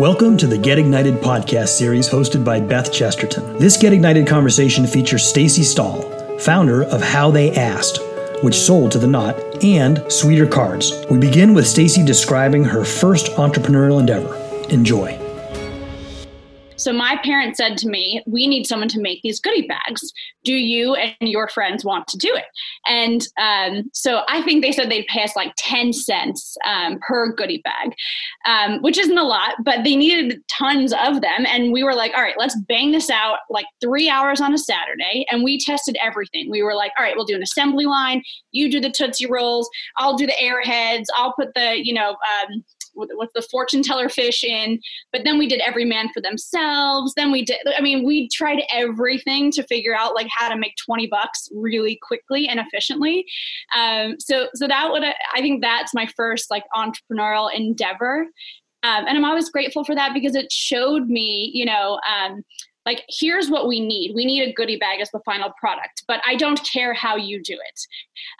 Welcome to the Get Ignited podcast series hosted by Beth Chesterton. This Get Ignited conversation features Stacy Stahl, founder of How They Asked, which sold to the Knot, and Sweeter Cards. We begin with Stacy describing her first entrepreneurial endeavor. Enjoy. So my parents said to me, "We need someone to make these goodie bags. Do you and your friends want to do it?" And um, so I think they said they'd pay us like ten cents um, per goodie bag, um, which isn't a lot, but they needed tons of them. And we were like, "All right, let's bang this out like three hours on a Saturday." And we tested everything. We were like, "All right, we'll do an assembly line. You do the tootsie rolls. I'll do the airheads. I'll put the you know." Um, what's the fortune teller fish in but then we did every man for themselves then we did i mean we tried everything to figure out like how to make 20 bucks really quickly and efficiently. Um, so so that would i think that's my first like entrepreneurial endeavor. Um, and i'm always grateful for that because it showed me you know um, like here's what we need. We need a goodie bag as the final product but i don't care how you do it.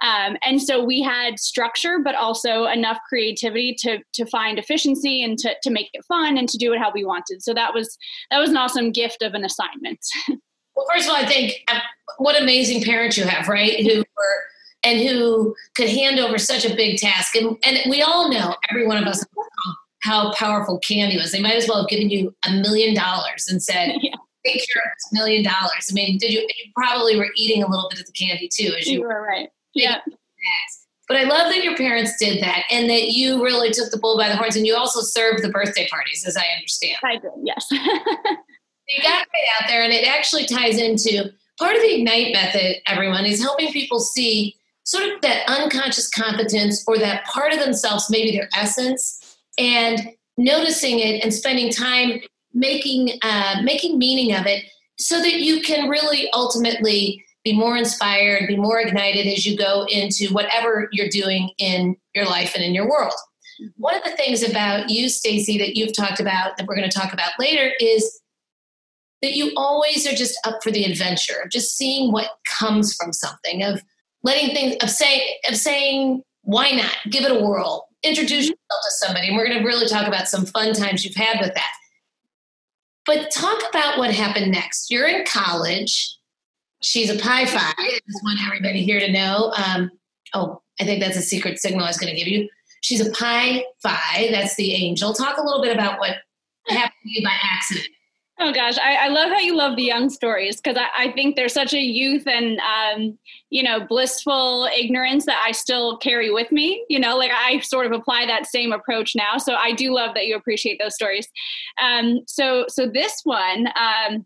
Um, and so we had structure but also enough creativity to to find efficiency and to, to make it fun and to do it how we wanted. So that was that was an awesome gift of an assignment. Well first of all i think uh, what amazing parents you have right? Who were and who could hand over such a big task. And and we all know every one of us how powerful candy was. They might as well have given you a million dollars and said yeah take care of this million dollars. I mean, did you, you probably were eating a little bit of the candy too, as you, you were right. Yeah. But I love that your parents did that and that you really took the bull by the horns and you also served the birthday parties, as I understand. I did, yes. you got it out there, and it actually ties into part of the Ignite method, everyone, is helping people see sort of that unconscious competence or that part of themselves, maybe their essence, and noticing it and spending time making uh, making meaning of it so that you can really ultimately be more inspired be more ignited as you go into whatever you're doing in your life and in your world. Mm-hmm. one of the things about you stacy that you've talked about that we're going to talk about later is that you always are just up for the adventure of just seeing what comes from something of letting things of saying of saying why not? Give it a whirl. Introduce mm-hmm. yourself to somebody. And we're going to really talk about some fun times you've had with that but talk about what happened next. You're in college. She's a Pi Phi. I just want everybody here to know. Um, oh, I think that's a secret signal I was going to give you. She's a Pi Phi. That's the angel. Talk a little bit about what happened to you by accident. Oh gosh, I, I, love how you love the young stories because I, I, think there's such a youth and um, you know blissful ignorance that I still carry with me. You know, like I sort of apply that same approach now. So I do love that you appreciate those stories. Um, so so this one, um,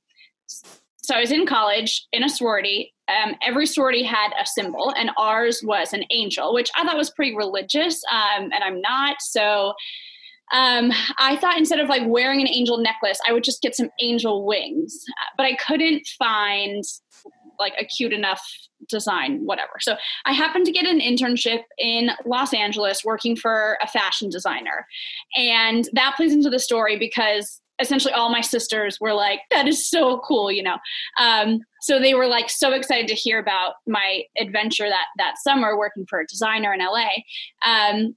so I was in college in a sorority. Um, every sorority had a symbol, and ours was an angel, which I thought was pretty religious, um, and I'm not. So um, I thought instead of like wearing an angel necklace, I would just get some angel wings, but I couldn't find like a cute enough design, whatever. So I happened to get an internship in Los Angeles working for a fashion designer. And that plays into the story because essentially all my sisters were like, that is so cool, you know. Um, so they were like so excited to hear about my adventure that that summer working for a designer in LA. Um,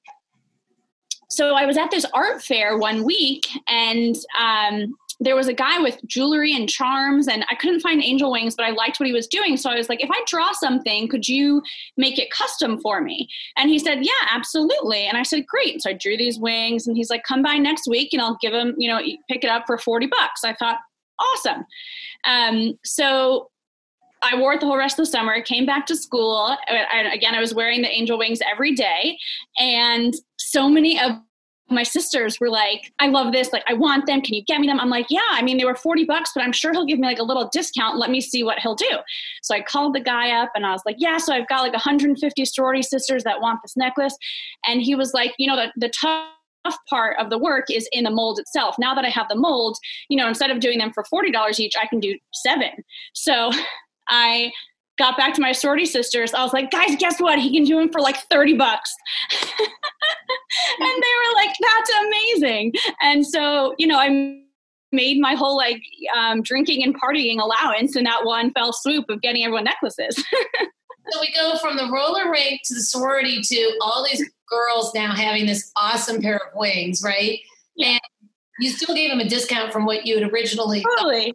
so I was at this art fair one week and um, there was a guy with jewelry and charms and I couldn't find angel wings, but I liked what he was doing. So I was like, if I draw something, could you make it custom for me? And he said, yeah, absolutely. And I said, great. So I drew these wings and he's like, come by next week and I'll give him, you know, pick it up for 40 bucks. I thought, awesome. Um, so I wore it the whole rest of the summer, came back to school. Uh, and again, I was wearing the angel wings every day. And so many of my sisters were like, I love this. Like, I want them. Can you get me them? I'm like, yeah, I mean, they were 40 bucks, but I'm sure he'll give me like a little discount. Let me see what he'll do. So I called the guy up and I was like, yeah, so I've got like 150 sorority sisters that want this necklace. And he was like, you know, the, the tough part of the work is in the mold itself. Now that I have the mold, you know, instead of doing them for $40 each, I can do seven. So I got back to my sorority sisters. I was like, guys, guess what? He can do them for like 30 bucks. and they were like, that's amazing. And so, you know, I made my whole like um, drinking and partying allowance in that one fell swoop of getting everyone necklaces. so we go from the roller rink to the sorority to all these girls now having this awesome pair of wings, right? Yeah. And you still gave them a discount from what you had originally totally.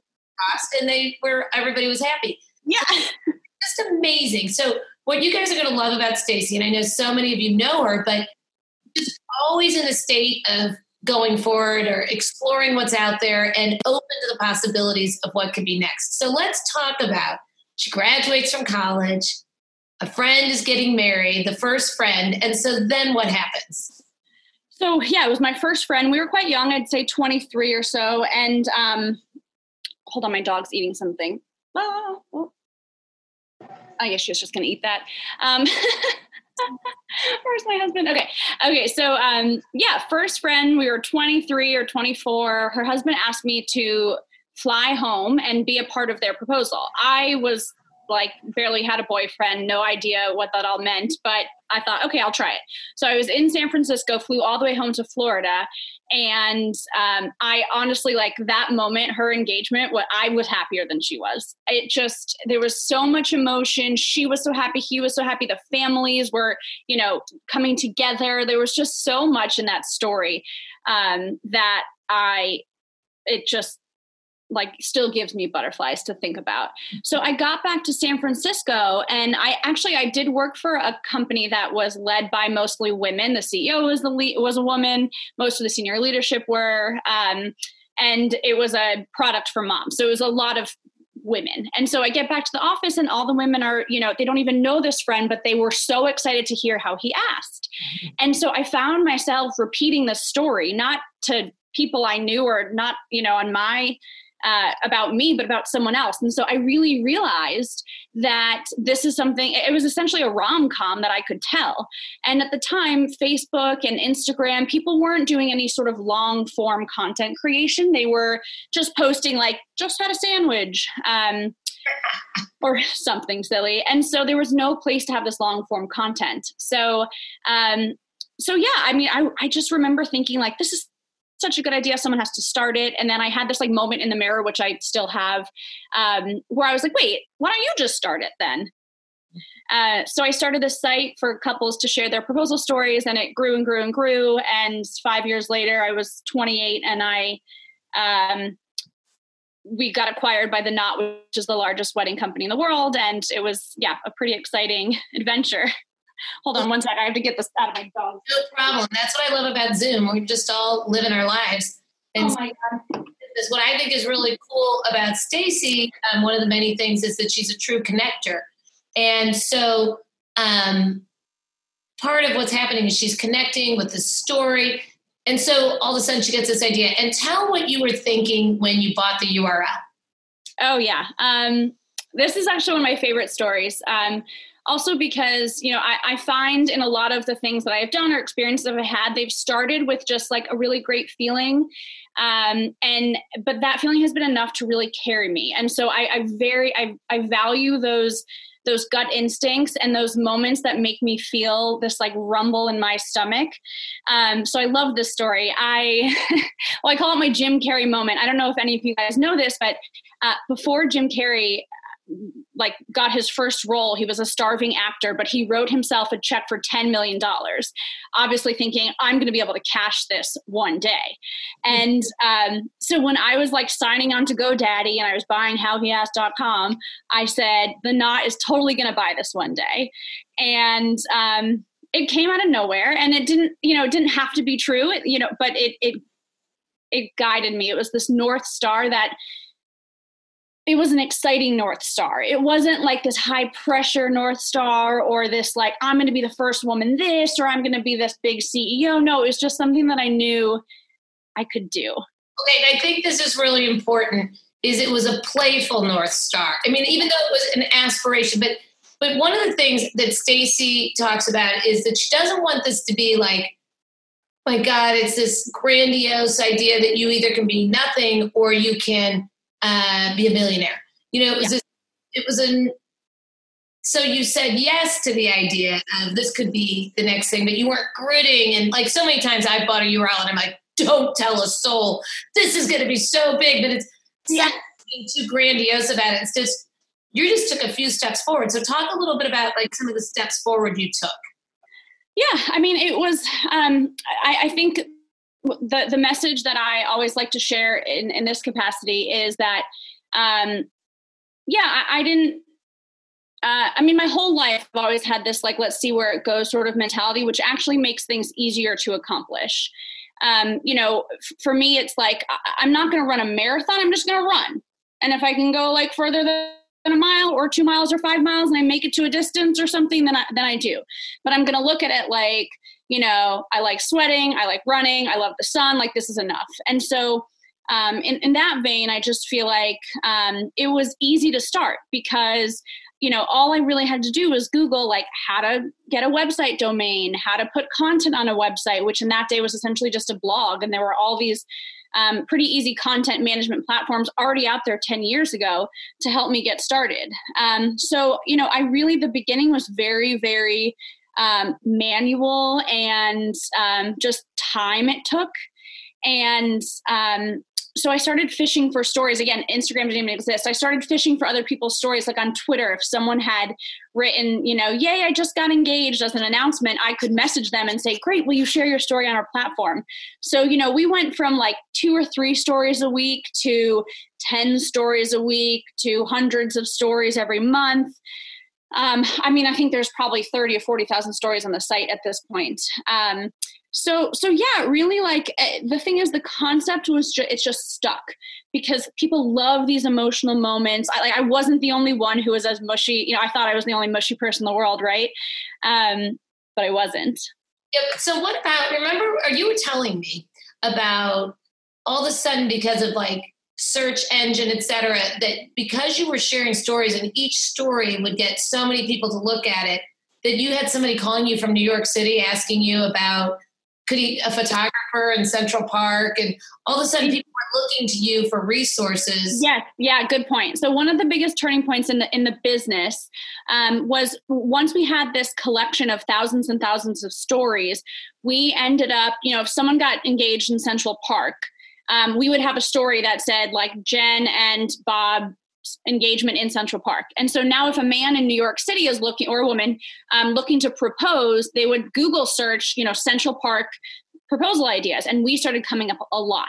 cost, and they were everybody was happy. Yeah, just amazing. So what you guys are going to love about Stacy, and I know so many of you know her, but just always in a state of going forward or exploring what's out there and open to the possibilities of what could be next. So let's talk about she graduates from college, a friend is getting married, the first friend, and so then what happens? So yeah, it was my first friend. We were quite young, I'd say 23 or so, and um, hold on, my dog's eating something. Oh. I guess she was just going to eat that. Um, Where's my husband? Okay. Okay. So, um, yeah, first friend, we were 23 or 24. Her husband asked me to fly home and be a part of their proposal. I was like barely had a boyfriend, no idea what that all meant, but I thought, okay, I'll try it. So I was in San Francisco, flew all the way home to Florida, and um, I honestly like that moment, her engagement. What I was happier than she was. It just there was so much emotion. She was so happy, he was so happy. The families were, you know, coming together. There was just so much in that story um, that I it just like still gives me butterflies to think about. So I got back to San Francisco and I actually I did work for a company that was led by mostly women. The CEO was the lead, was a woman. Most of the senior leadership were um, and it was a product for moms. So it was a lot of women. And so I get back to the office and all the women are, you know, they don't even know this friend, but they were so excited to hear how he asked. And so I found myself repeating the story, not to people I knew or not, you know, on my uh, about me, but about someone else. And so I really realized that this is something, it was essentially a rom com that I could tell. And at the time, Facebook and Instagram, people weren't doing any sort of long form content creation. They were just posting, like, just had a sandwich. Um, or something silly. And so there was no place to have this long form content. So, um, so yeah, I mean, I, I just remember thinking like, this is such a good idea. Someone has to start it. And then I had this like moment in the mirror, which I still have, um, where I was like, wait, why don't you just start it then? Uh, so I started this site for couples to share their proposal stories, and it grew and grew and grew. And five years later, I was 28, and I um, we got acquired by the Knot, which is the largest wedding company in the world, and it was yeah a pretty exciting adventure. Hold on one second. I have to get this out of my dog. No problem. That's what I love about Zoom. We're just all living our lives. And oh my God. What I think is really cool about Stacy, um, one of the many things is that she's a true connector. And so um, part of what's happening is she's connecting with the story. And so all of a sudden she gets this idea. And tell what you were thinking when you bought the URL. Oh, yeah. Um, this is actually one of my favorite stories. Um, also because you know I, I, find in a lot of the things that i've done or experiences that i've had they've started with just like a really great feeling um, and but that feeling has been enough to really carry me and so i, I very I, I value those those gut instincts and those moments that make me feel this like rumble in my stomach. Um, so I love this story. I well, I call it my Jim Carrey moment. I don't know if any of you guys know this, but uh, before Jim Carrey like got his first role. He was a starving actor but he wrote himself a check for 10 million dollars obviously thinking i'm going to be able to cash this one day. And um, so when i was like signing on to godaddy and i was buying howheasked.com i said the knot is totally going to buy this one day. And um, it came out of nowhere and it didn't you know it didn't have to be true it, you know but it it it guided me. It was this north star that it was an exciting North Star. It wasn't like this high pressure North Star or this like, I'm going to be the first woman this or I'm going to be this big CEO. No, it was just something that I knew I could do. Okay, and I think this is really important is it was a playful North Star. I mean, even though it was an aspiration, but but one of the things that Stacy talks about is that she doesn't want this to be like, my God, it's this grandiose idea that you either can be nothing or you can uh, be a millionaire. You know, it was yeah. it was a so you said yes to the idea of this could be the next thing, but you weren't gritting and like so many times I've bought a URL and I'm like, don't tell a soul. This is going to be so big, but it's yeah. not being too grandiose about it. It's just you just took a few steps forward. So talk a little bit about like some of the steps forward you took. Yeah, I mean, it was. Um, I, I think the the message that I always like to share in in this capacity is that um, yeah, I, I didn't. Uh, I mean, my whole life I've always had this like let's see where it goes sort of mentality, which actually makes things easier to accomplish. Um, you know, f- for me, it's like I- I'm not going to run a marathon. I'm just going to run, and if I can go like further than a mile or two miles or five miles and I make it to a distance or something, then I, then I do. But I'm going to look at it like, you know, I like sweating, I like running, I love the sun, like this is enough. And so, um, in, in that vein, I just feel like um, it was easy to start because, you know, all I really had to do was Google like how to get a website domain, how to put content on a website, which in that day was essentially just a blog. And there were all these um, pretty easy content management platforms already out there 10 years ago to help me get started. Um, so, you know, I really, the beginning was very, very um, manual and um, just time it took. And um, so I started fishing for stories. Again, Instagram didn't even exist. I started fishing for other people's stories, like on Twitter. If someone had written, you know, yay, I just got engaged as an announcement, I could message them and say, great, will you share your story on our platform? So, you know, we went from like two or three stories a week to 10 stories a week to hundreds of stories every month. Um, I mean, I think there's probably 30 or 40,000 stories on the site at this point. Um, so so yeah really like uh, the thing is the concept was just it's just stuck because people love these emotional moments. I like i wasn't the only one who was as mushy you know i thought i was the only mushy person in the world right? Um but i wasn't. Yeah, so what about remember or you were telling me about all of a sudden because of like search engine etc that because you were sharing stories and each story would get so many people to look at it that you had somebody calling you from new york city asking you about could he a photographer in Central Park and all of a sudden people were looking to you for resources. Yes, yeah, good point. So one of the biggest turning points in the in the business um, was once we had this collection of thousands and thousands of stories, we ended up, you know, if someone got engaged in Central Park, um, we would have a story that said like Jen and Bob engagement in Central Park. And so now, if a man in New York City is looking, or a woman um, looking to propose, they would Google search, you know, Central Park proposal ideas, and we started coming up a lot.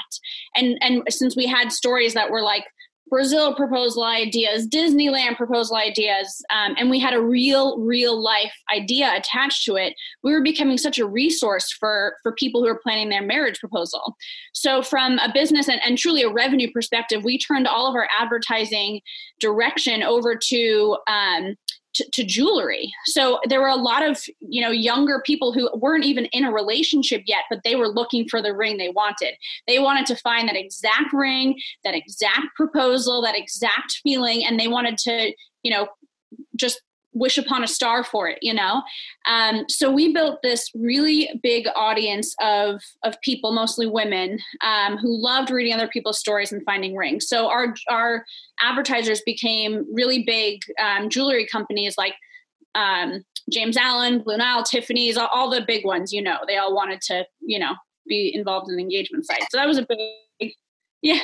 And and since we had stories that were like Brazil proposal ideas, Disneyland proposal ideas, um, and we had a real, real life idea attached to it. We were becoming such a resource for for people who are planning their marriage proposal. So, from a business and, and truly a revenue perspective, we turned all of our advertising direction over to um, to, to, jewelry. So there were a lot of you know younger people who weren't even in a relationship yet, but they were looking for the ring they wanted. They wanted to find that exact ring, that exact proposal, that exact feeling, and they wanted to you know just wish upon a star for it you know? Um, so we built this really big audience of of people mostly women um, who loved reading other people's stories and finding rings. So our our advertisers became really big um, jewelry companies like um, james allen blue nile tiffany's all, all the big ones you know they all wanted to you know be involved in the engagement site. So that was a big yeah.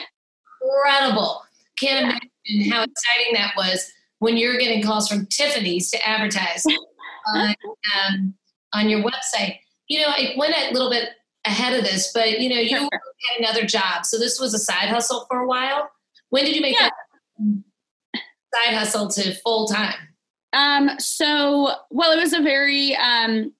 Incredible. Can't imagine how exciting that was when you're getting calls from Tiffany's to advertise on, um, on your website. You know, I went a little bit ahead of this, but you know, you had another job. So this was a side hustle for a while. When did you make yeah. that side hustle to full time? Um, so, well, it was a very, um,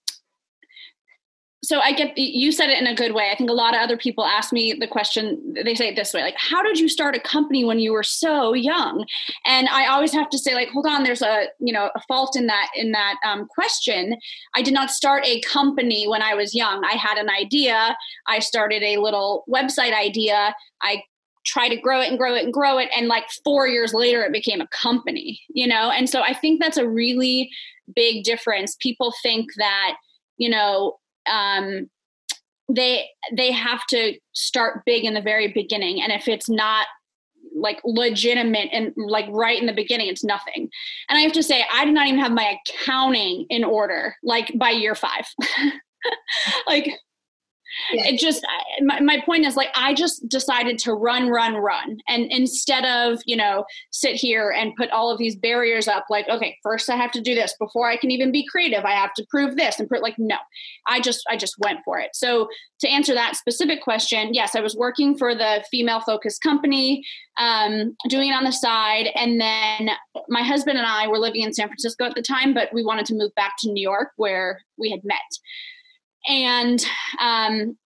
so I get you said it in a good way. I think a lot of other people ask me the question. They say it this way, like, "How did you start a company when you were so young?" And I always have to say, like, hold on, there's a you know a fault in that in that um, question. I did not start a company when I was young. I had an idea. I started a little website idea. I tried to grow it and grow it and grow it, and like four years later, it became a company. You know, and so I think that's a really big difference. People think that you know um, they they have to start big in the very beginning. And if it's not like legitimate and like right in the beginning it's nothing. And i have to say i did not even have my accounting in order like by year five. Like it just my, my point is like i just decided to run run run. And instead of you know sit here and put all of these barriers up like okay first i have to do this before i can even be creative i have to prove this and put like no. I just i just went for it. So to answer that specific question yes i was working for the female focused company um, doing it on the side. And then my husband and i were living in san francisco at the time but we wanted to move back to new york where we had met and um,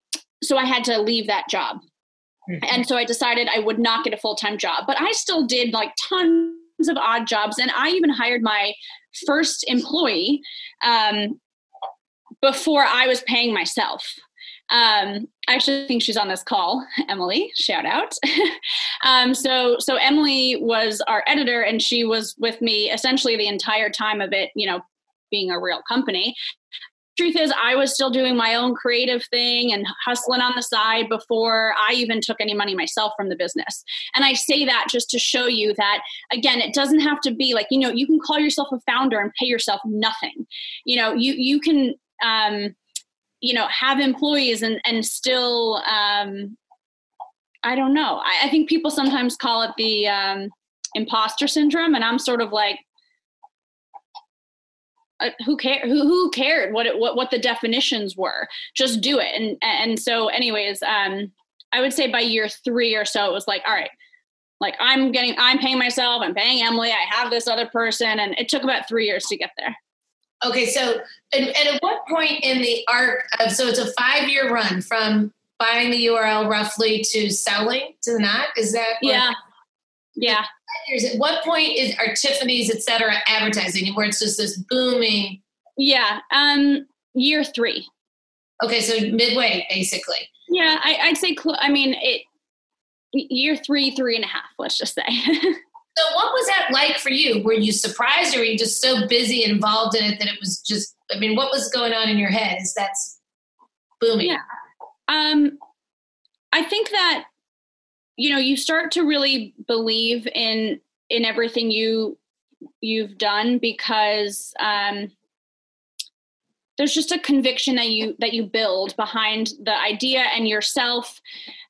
so I had to leave that job. Mm-hmm. And so I decided I would not get a full time job, but I still did like tons of odd jobs. And I even hired my first employee um, before I was paying myself. Um, I actually think she's on this call, Emily. Shout out. um, so, so Emily was our editor, and she was with me essentially the entire time of it. You know, being a real company truth is i was still doing my own creative thing and hustling on the side before i even took any money myself from the business. And i say that just to show you that again it doesn't have to be like you know you can call yourself a founder and pay yourself nothing. You know you you can um you know have employees and and still um i don't know. I, I think people sometimes call it the um imposter syndrome and i'm sort of like uh, who care who, who cared what it, what what the definitions were? Just do it. And and so anyways um i would say by year 3 or so it was like all right like i'm getting i'm paying myself i'm paying emily i have this other person. And it took about 3 years to get there. Okay so and, and at what point in the arc of so it's a 5 year run from buying the url roughly to selling to not is that yeah. Yeah years, at what point is are Tiffany's, et cetera, advertising where it's just this booming? Yeah, um, year three. Okay, so midway, basically. Yeah, I, would say. Cl- I mean, it year three, three and a half. Let's just say. so, what was that like for you? Were you surprised, or were you just so busy involved in it that it was just? I mean, what was going on in your head? Is that's booming? Yeah. Um, I think that you know you start to really believe in in everything you you've done because um, there's just a conviction that you that you build behind the idea and yourself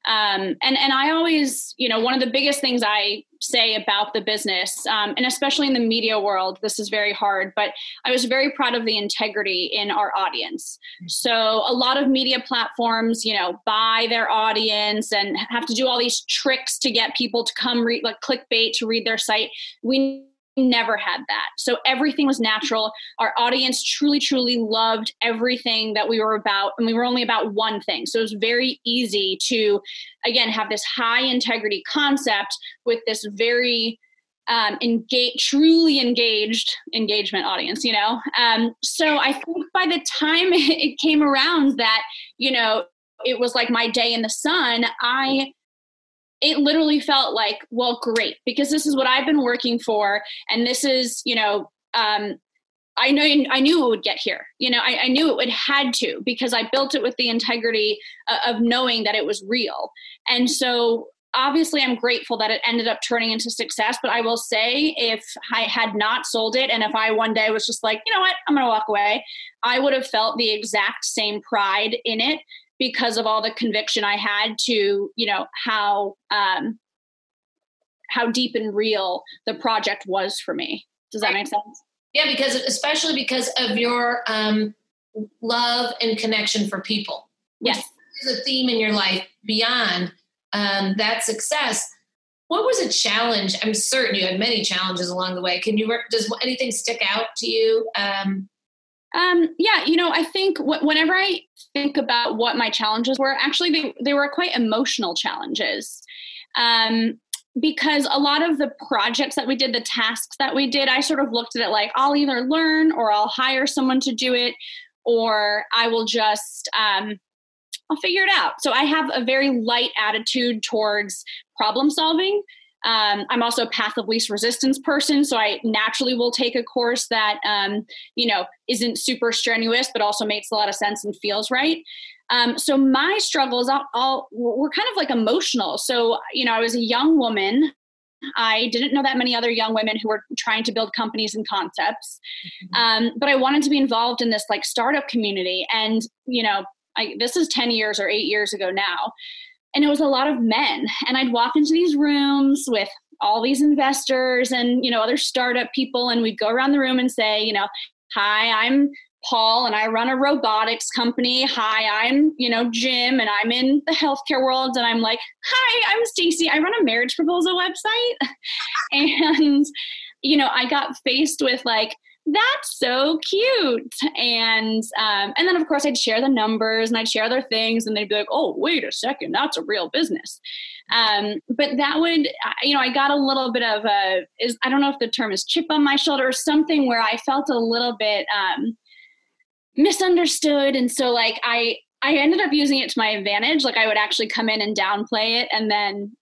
um, and and i always you know one of the biggest things i say about the business um, and especially in the media world this is very hard but i was very proud of the integrity in our audience. So a lot of media platforms you know buy their audience and have to do all these tricks to get people to come read like clickbait to read their site. We never had that. So everything was natural. Our audience truly, truly loved everything that we were about. And we were only about one thing. So it was very easy to, again, have this high integrity concept with this very um, engage, truly engaged engagement audience, you know? Um, so I think by the time it came around that, you know, it was like my day in the sun, I it literally felt like, well, great, because this is what I've been working for. And this is, you know, um, I know I knew it would get here. You know, I, I, knew it would had to because I built it with the integrity of knowing that it was real. And so obviously I'm grateful that it ended up turning into success. But I will say if I had not sold it and if I one day was just like, you know what, I'm gonna walk away, I would have felt the exact same pride in it because of all the conviction I had to, you know, how um, how deep and real the project was for me. Does that make sense? Yeah, because especially because of your um, love and connection for people. Yes, is a theme in your life beyond um, that success. What was a challenge? I'm certain you had many challenges along the way. Can you does anything stick out to you um, um, yeah, you know, I think w- whenever I think about what my challenges were, actually they, they were quite emotional challenges. Um, because a lot of the projects that we did, the tasks that we did, I sort of looked at it like I'll either learn or I'll hire someone to do it, or I will just um, I'll figure it out. So I have a very light attitude towards problem solving. Um, I'm also a path of least resistance person, so I naturally will take a course that um, you know isn't super strenuous, but also makes a lot of sense and feels right. Um, so my struggles all, all were kind of like emotional. So you know, I was a young woman. I didn't know that many other young women who were trying to build companies and concepts, mm-hmm. um, but I wanted to be involved in this like startup community. And you know, I, this is 10 years or eight years ago now. And it was a lot of men. And I'd walk into these rooms with all these investors and, you know, other startup people. And we'd go around the room and say, you know, hi, I'm Paul and I run a robotics company. Hi, I'm, you know, Jim and I'm in the healthcare world. And I'm like, hi, I'm Stacy. I run a marriage proposal website. and, you know, I got faced with like, that's so cute. And um, and then of course I'd share the numbers and I'd share other things and they'd be like, oh, wait a second, that's a real business. Um, but that would, you know, I got a little bit of a, is I don't know if the term is chip on my shoulder or something where I felt a little bit um, misunderstood and so like i i ended up using it to my advantage like i would actually come in and downplay it and then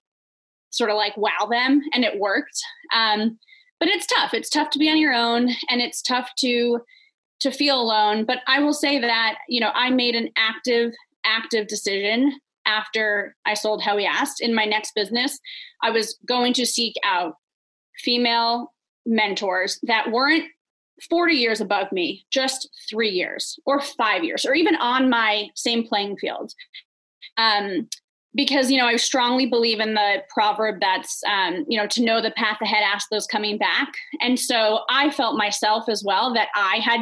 sort of like wow them and it worked um, but it's tough. It's tough to be on your own and it's tough to to feel alone. But i will say that you know i made an active active decision after i sold How He Asked in my next business. I was going to seek out female mentors that weren't 40 years above me, just three years or five years, or even on my same playing field. Um, because you know i strongly believe in the proverb that's um, you know to know the path ahead ask those coming back and so i felt myself as well that i had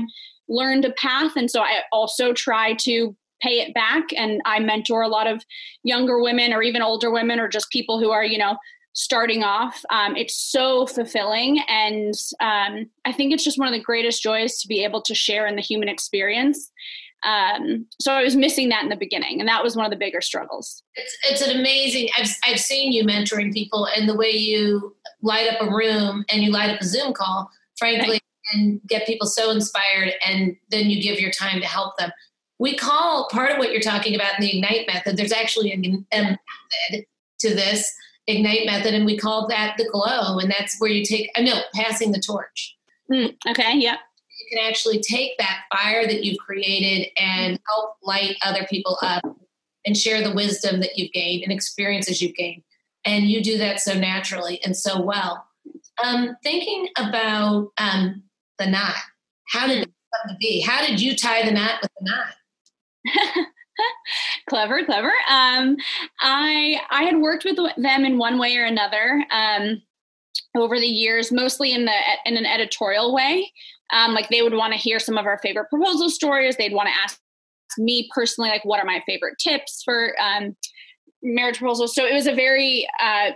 learned a path and so i also try to pay it back and i mentor a lot of younger women or even older women or just people who are you know starting off. Um, it's so fulfilling. And um, I think it's just one of the greatest joys to be able to share in the human experience. Um, so I was missing that in the beginning, and that was one of the bigger struggles. It's, it's an amazing. I've I've seen you mentoring people, and the way you light up a room and you light up a Zoom call, frankly, right. and get people so inspired, and then you give your time to help them. We call part of what you're talking about in the Ignite method. There's actually a, a method to this Ignite method, and we call that the glow. And that's where you take, I know, passing the torch. Mm, okay, yeah. Can actually take that fire that you've created and help light other people up and share the wisdom that you've gained and experiences you've gained. And you do that so naturally and so well. Um, thinking about um, the knot, how did it come to be? How did you tie the knot with the knot? clever, clever. Um, I I had worked with them in one way or another um, over the years, mostly in the in an editorial way. Um, like they would want to hear some of our favorite proposal stories. They'd want to ask me personally, like, what are my favorite tips for um, marriage proposals? So it was a very uh,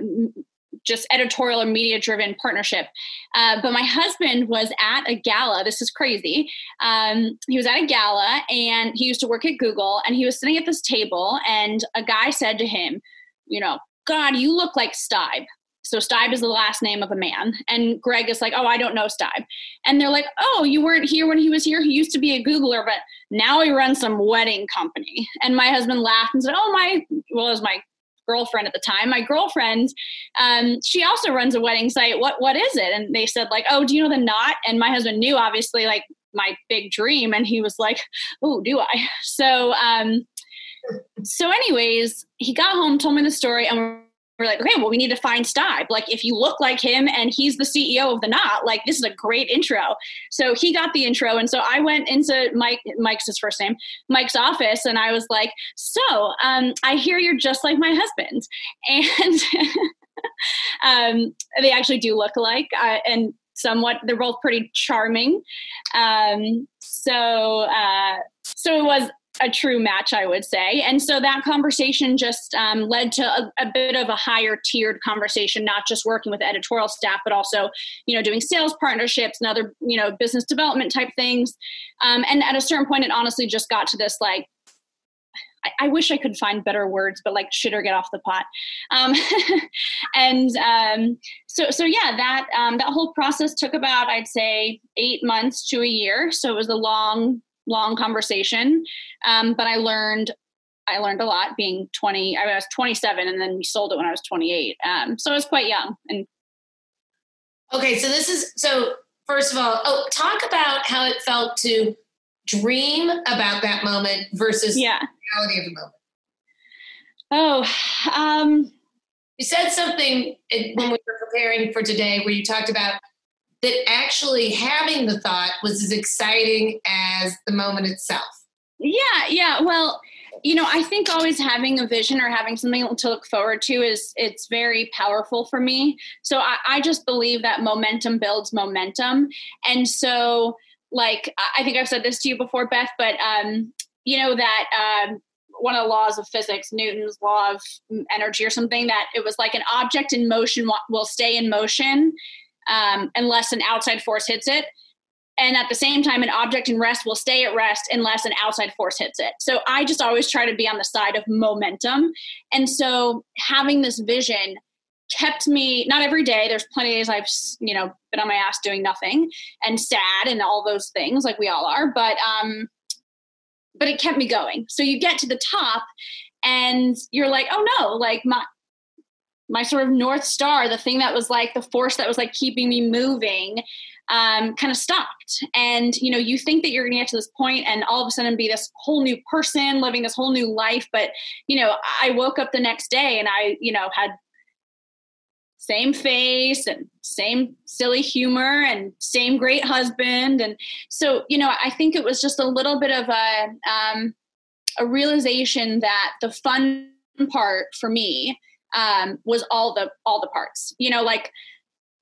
just editorial or media driven partnership. Uh, but my husband was at a gala. This is crazy. Um, he was at a gala and he used to work at Google and he was sitting at this table and a guy said to him, you know, God, you look like Steib. So Steib is the last name of a man. And Greg is like, oh, I don't know Steib. And they're like, oh, you weren't here when he was here. He used to be a Googler, but now he runs some wedding company. And my husband laughed and said, oh, my, well, it was my girlfriend at the time, my girlfriend, um, she also runs a wedding site. What what is it? And they said like, oh, do you know the knot? And my husband knew obviously like my big dream, and he was like, oh, do I? So um, so anyways, he got home, told me the story, and we're like, okay, well, we need to find Steib. Like, if you look like him and he's the CEO of the Knot, like, this is a great intro. So he got the intro. And so I went into Mike, Mike's his first name, Mike's office, and I was like, so um, I hear you're just like my husband. And um, they actually do look alike. Uh, and somewhat, they're both pretty charming. Um, so, uh, so it was a true match, I would say. And so that conversation just um, led to a, a, bit of a higher tiered conversation, not just working with editorial staff, but also, you know, doing sales partnerships and other, you know, business development type things. Um, and at a certain point, it honestly just got to this like, I, I wish I could find better words, but like shit or get off the pot. Um, and um, so, so yeah, that um, that whole process took about, I'd say, eight months to a year. So it was a long long conversation. Um, but I learned I learned a lot being 20. I was 27 and then we sold it when I was 28. Um, so I was quite young. And okay, so this is so first of all, oh, talk about how it felt to dream about that moment versus yeah. reality of the moment. Oh, um, you said something when we were preparing for today where you talked about that actually having the thought was as exciting as the moment itself. Yeah, yeah. Well, you know, I think always having a vision or having something to look forward to is it's very powerful for me. So I, I just believe that momentum builds momentum. And so like I think I've said this to you before, Beth, but um, you know that um, one of the laws of physics, Newton's law of energy or something, that it was like an object in motion will stay in motion um, unless an outside force hits it. And at the same time, an object in rest will stay at rest unless an outside force hits it. So I just always try to be on the side of momentum. And so having this vision kept me not every day there's plenty of days i've you know been on my ass doing nothing and sad and all those things like we all are but um but it kept me going so you get to the top and you're like oh no like my my sort of north star the thing that was like the force that was like keeping me moving um, kind of stopped. And you know you think that you're going to get to this point and all of a sudden be this whole new person living this whole new life but you know i woke up the next day and i you know had same face and same silly humor and same great husband. And so you know i think it was just a little bit of a um, a realization that the fun part for me um, was all the all the parts you know like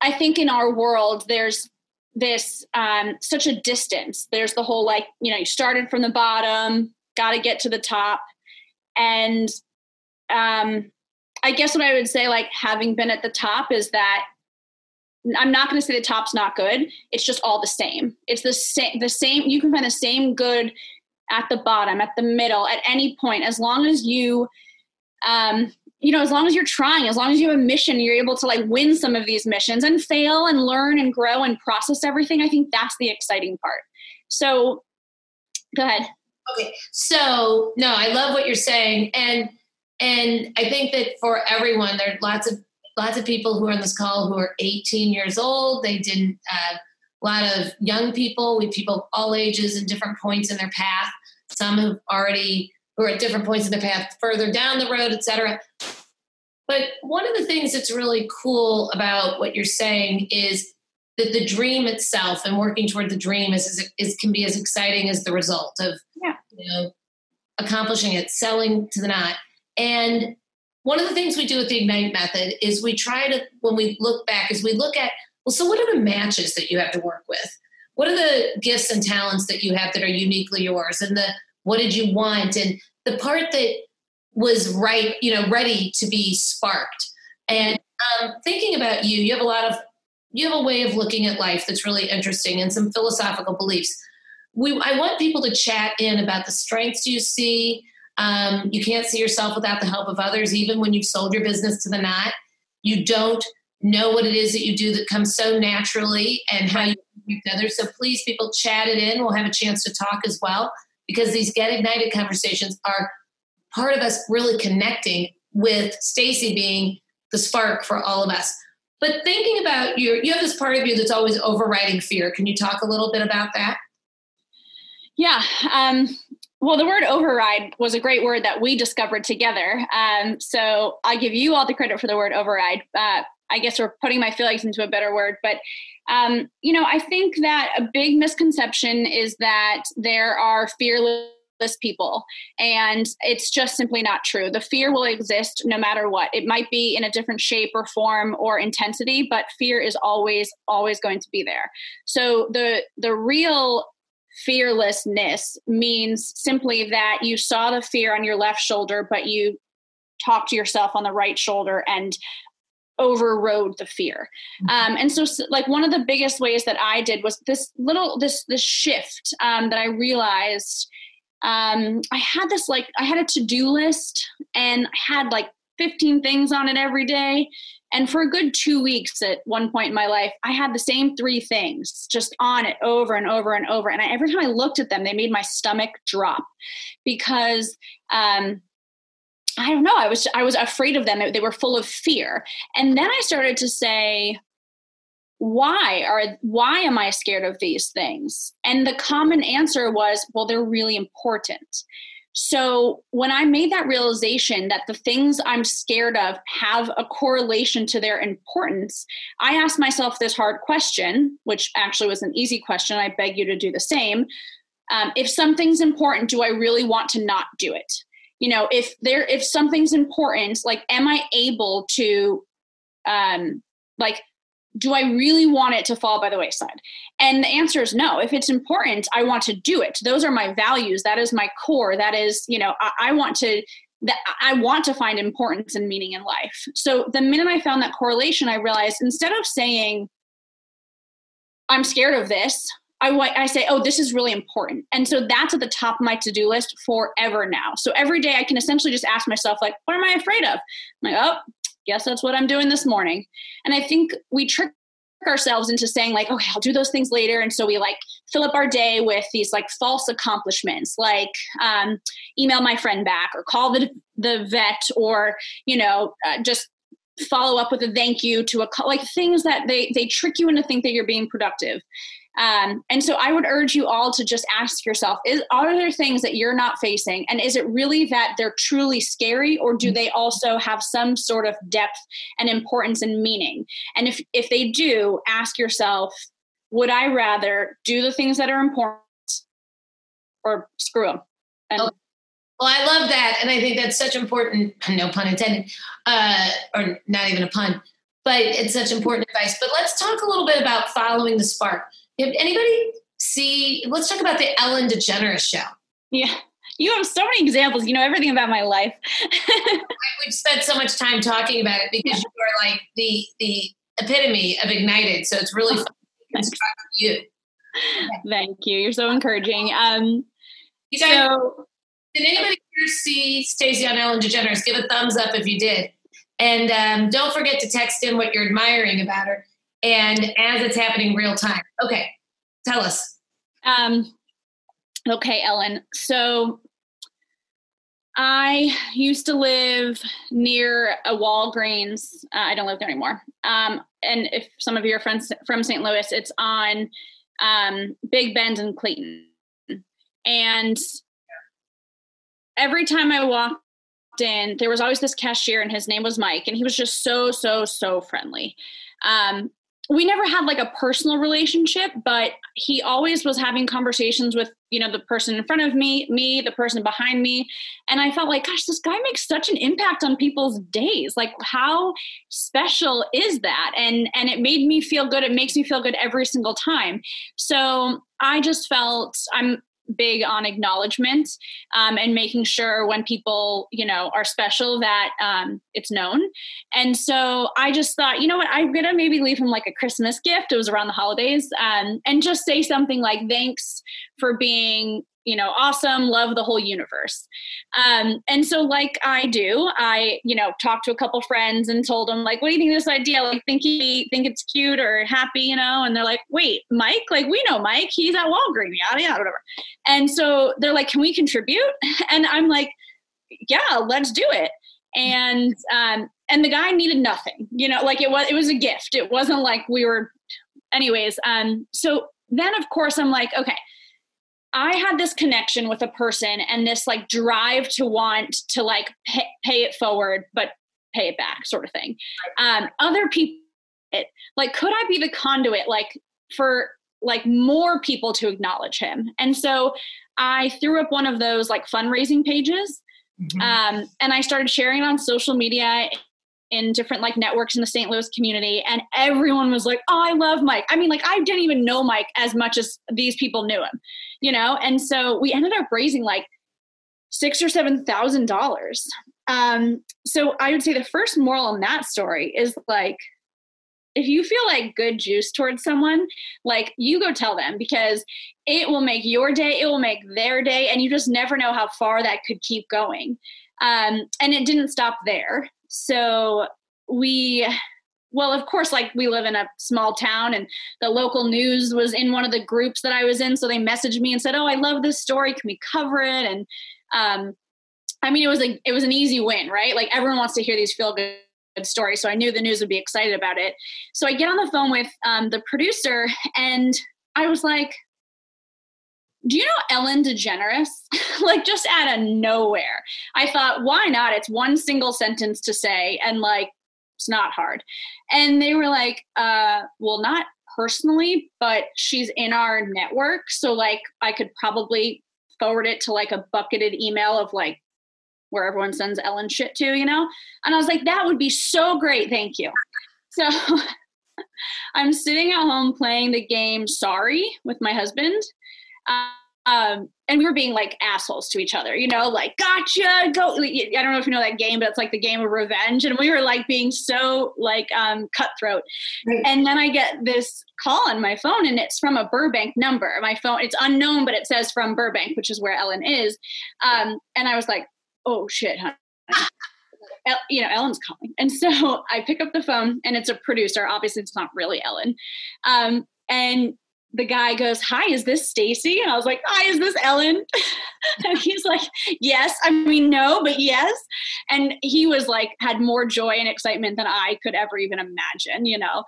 i think in our world there's this um, such a distance there's the whole like you know you started from the bottom got to get to the top and um, I guess what I would say, like having been at the top, is that I'm not going to say the top's not good. It's just all the same. It's the same. The same. You can find the same good at the bottom, at the middle, at any point, as long as you, um, you know, as long as you're trying, as long as you have a mission, you're able to like win some of these missions and fail and learn and grow and process everything. I think that's the exciting part. So, go ahead. Okay. So, no, I love what you're saying, and and I think that for everyone, there are lots of lots of people who are on this call who are 18 years old. They didn't. Uh, a lot of young people, we people of all ages and different points in their path. Some have already who are at different points in their path, further down the road, etc. But one of the things that's really cool about what you're saying is that the dream itself and working toward the dream is, is, is can be as exciting as the result of yeah. you know accomplishing it, selling to the knot. And one of the things we do with the Ignite method is we try to, when we look back, is we look at, well, so what are the matches that you have to work with? What are the gifts and talents that you have that are uniquely yours? And the what did you want? And the part that was right, you know, ready to be sparked. And um, thinking about you, you have a lot of, you have a way of looking at life that's really interesting and some philosophical beliefs. We, I want people to chat in about the strengths you see, um, you can't see yourself without the help of others, even when you've sold your business to the knot. You don't know what it is that you do that comes so naturally and how you connect others. So please, people, chat it in. We'll have a chance to talk as well because these Get Ignited conversations are part of us really connecting with Stacy being the spark for all of us. But thinking about your, you have this part of you that's always overriding fear. Can you talk a little bit about that? Yeah. Um, well, the word override was a great word that we discovered together. Um, so I give you all the credit for the word override. Uh, I guess we're putting my feelings into a better word, but um, you know, I think that a big misconception is that there are fearless people. And it's just simply not true. The fear will exist no matter what. It might be in a different shape or form or intensity but fear is always always going to be there. So the the real fearlessness means simply that you saw the fear on your left shoulder, but you talked to yourself on the right shoulder and overrode the fear. Mm-hmm. um, and so like one of the biggest ways that i did was this little this this shift um, that i realized um, i had this like i had a to-do list and i had like 15 things on it every day and for a good two weeks at one point in my life, I had the same three things just on it over and over and over. And I, every time I looked at them, they made my stomach drop because um, I don't know. I was I was afraid of them. They were full of fear. And then I started to say, why are why am I scared of these things? And the common answer was, well, they're really important. So when I made that realization that the things I'm scared of have a correlation to their importance, I asked myself this hard question, which actually was an easy question. I beg you to do the same. Um, if something's important, do I really want to not do it? you know if there if something's important like am i able to um like do I really want it to fall by the wayside? And the answer is no. If it's important, I want to do it. Those are my values. That is my core. That is, you know, I, I want to that I want to find importance and meaning in life. So the minute I found that correlation, I realized instead of saying, I'm scared of this, I, I say, oh, this is really important. And so that's at the top of my to do list forever now. So every day I can essentially just ask myself, like, what am I afraid of? I'm like, oh, guess that's what I'm doing this morning. And I think we trick ourselves into saying like okay i'll do those things later and so we like fill up our day with these like false accomplishments like um, email my friend back or call the the vet or you know uh, just follow up with a thank you to a like things that they they trick you into think that you're being productive um, and so I would urge you all to just ask yourself: Is are there things that you're not facing, and is it really that they're truly scary, or do they also have some sort of depth and importance and meaning? And if if they do, ask yourself: Would I rather do the things that are important, or screw them? And, oh. Well, I love that, and I think that's such important. No pun intended, uh, or not even a pun, but it's such important advice. But let's talk a little bit about following the spark did anybody see? Let's talk about the Ellen DeGeneres show. Yeah. You have so many examples. You know everything about my life. We've spent so much time talking about it because yeah. you are like the the epitome of ignited. So it's really fun to you. Thank you. You're so encouraging. Um, you guys, so, did anybody here see Stacy on Ellen DeGeneres? Give a thumbs up if you did. And um, don't forget to text in what you're admiring about her and as it's happening real time. Okay, tell us. Um, okay, Ellen. So I used to live near a Walgreens. Uh, I don't live there anymore. Um, and if some of you are friends from St. Louis, it's on um, Big Bend and Clayton. And every time I walked in, there was always this cashier, and his name was Mike, and he was just so, so, so friendly. Um, we never had like a personal relationship but he always was having conversations with you know the person in front of me me the person behind me. And i felt like gosh this guy makes such an impact on people's days. Like how special is that? And and it made me feel good. It makes me feel good every single time. So i just felt i'm big on acknowledgement um, and making sure when people you know are special that um, it's known. And so i just thought you know what i'm gonna maybe leave him like a christmas gift. It was around the holidays um, and just say something like thanks for being you know awesome love the whole universe. Um, and so like i do i you know talked to a couple friends and told them like what do you think of this idea? Like think he think it's cute or happy you know? And they're like wait mike? Like we know mike. He's at walgreens yada yada whatever. And so they're like can we contribute? And i'm like yeah let's do it. And um and the guy needed nothing you know like it was it was a gift. It wasn't like we were anyways um so then of course i'm like okay I had this connection with a person and this like drive to want to like pay, pay it forward, but pay it back sort of thing. Um, other people, it, like, could I be the conduit like for like more people to acknowledge him? And so I threw up one of those like fundraising pages. Mm-hmm. Um, and I started sharing it on social media in different like networks in the St. Louis community, and everyone was like, "Oh, I love Mike." I mean, like I didn't even know Mike as much as these people knew him, you know. And so we ended up raising like six or seven thousand dollars. Um, so I would say the first moral in that story is like, if you feel like good juice towards someone, like you go tell them because it will make your day, it will make their day, and you just never know how far that could keep going. Um, and it didn't stop there. So we well of course like we live in a small town and the local news was in one of the groups that i was in so they messaged me and said oh i love this story can we cover it and um, i mean it was like it was an easy win right like everyone wants to hear these feel good stories so i knew the news would be excited about it so i get on the phone with um, the producer and i was like do you know Ellen DeGeneres? like just out of nowhere. I thought, why not? It's one single sentence to say, and like it's not hard. And they were like, uh, well, not personally, but she's in our network. So like I could probably forward it to like a bucketed email of like where everyone sends Ellen shit to, you know? And I was like, that would be so great. Thank you. So I'm sitting at home playing the game Sorry with my husband. Um, and we were being like assholes to each other, you know, like gotcha, go. I don't know if you know that game, but it's like the game of revenge, and we were like being so like um, cutthroat. Right. And then I get this call on my phone, and it's from a Burbank number. My phone, it's unknown, but it says from Burbank, which is where Ellen is. Um, and I was like, oh shit, honey. you know, Ellen's calling. And so I pick up the phone and it's a producer. Obviously, it's not really Ellen. Um, and the guy goes, Hi, is this Stacy? And I was like, Hi, is this Ellen? and he's like, Yes. I mean, no, but yes. And he was like, had more joy and excitement than I could ever even imagine, you know?